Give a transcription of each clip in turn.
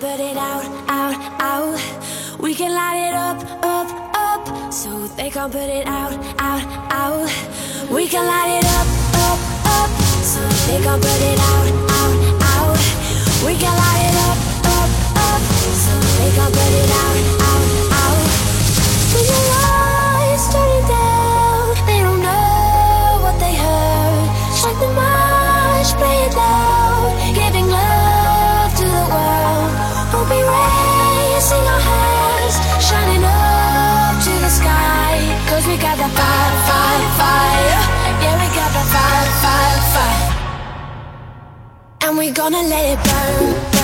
Put it out, out, out. We can light it up, up, up. So they can't put it out, out, out. We can light it up, up, up. So they can't put it out, out, out. We can light it up, up, up. So they can't put it out. we gonna let it burn.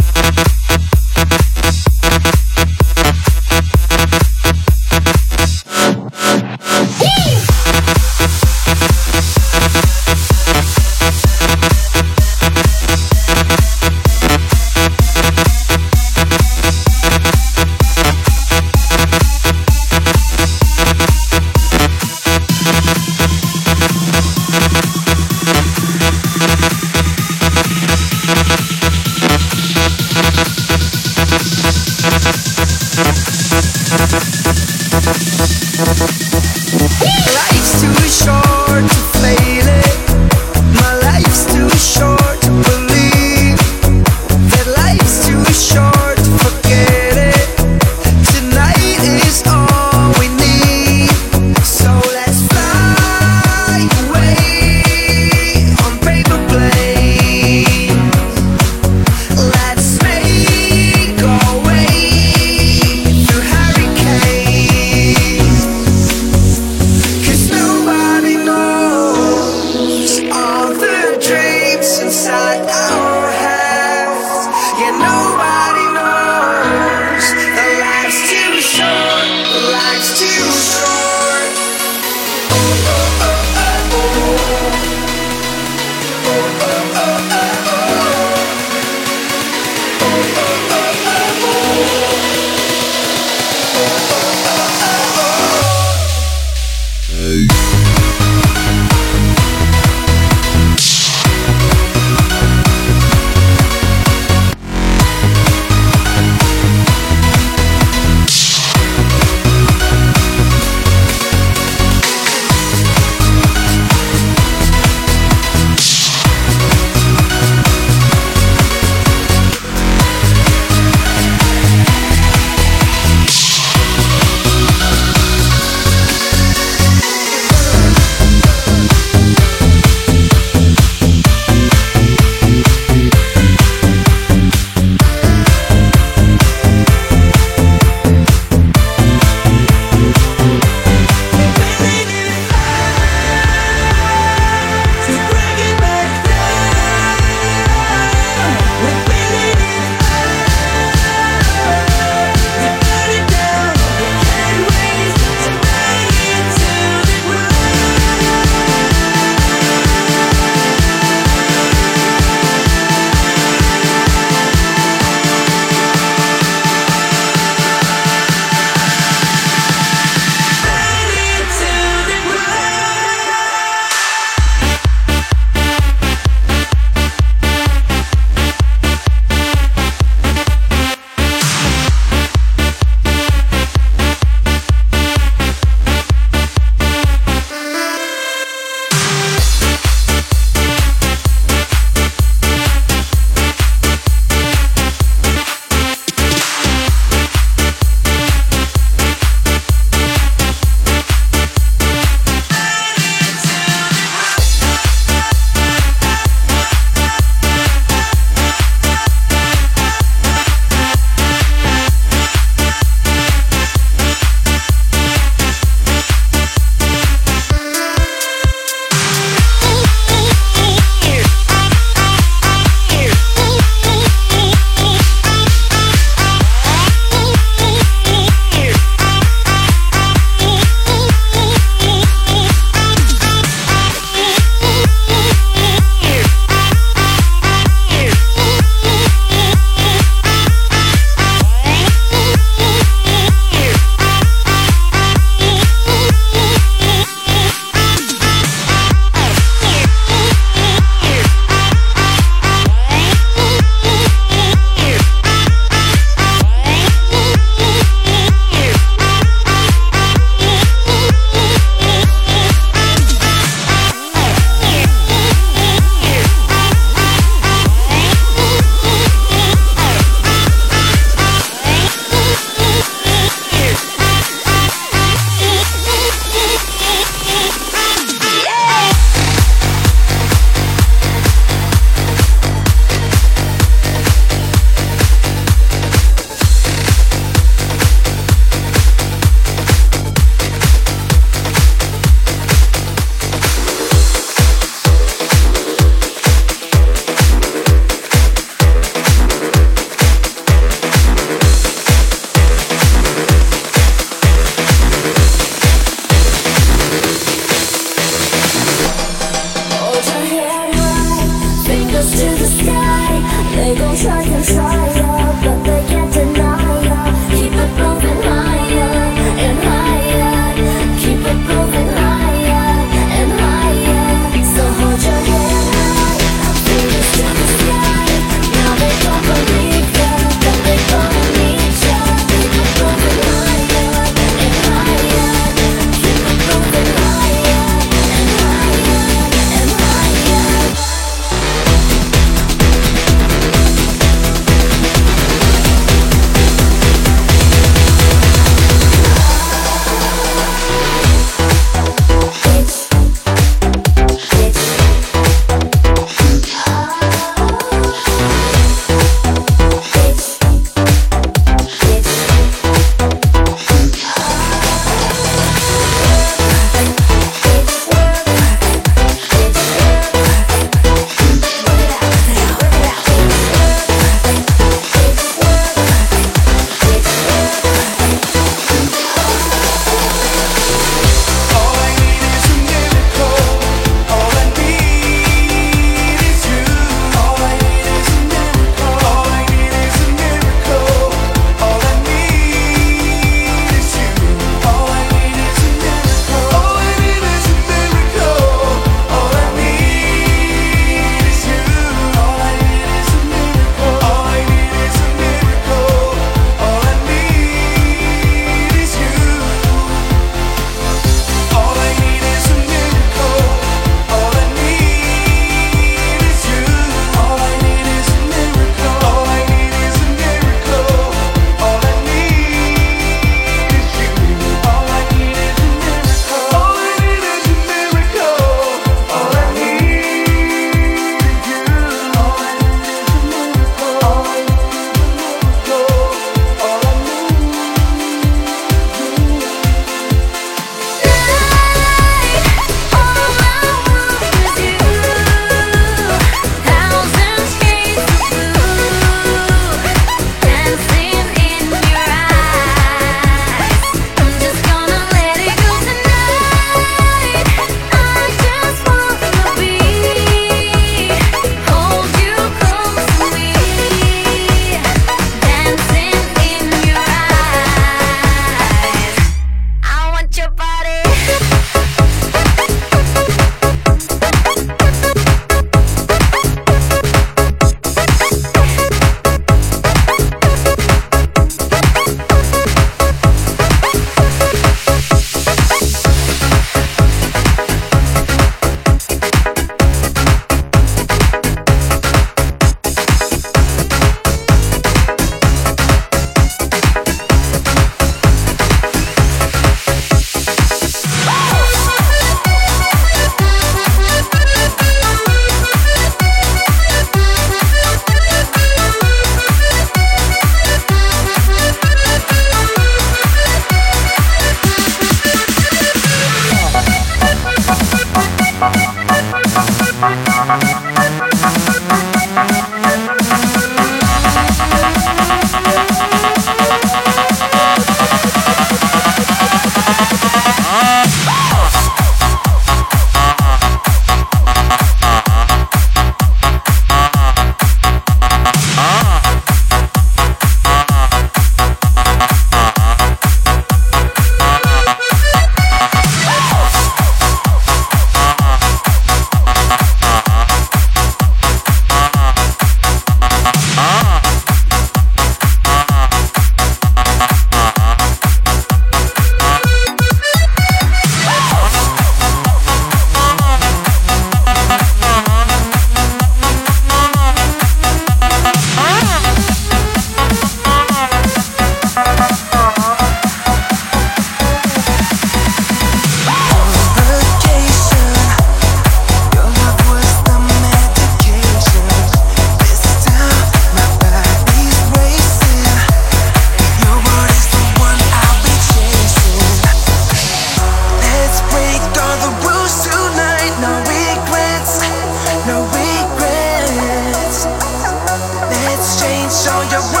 your way.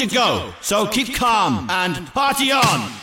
To go, so keep calm and party on.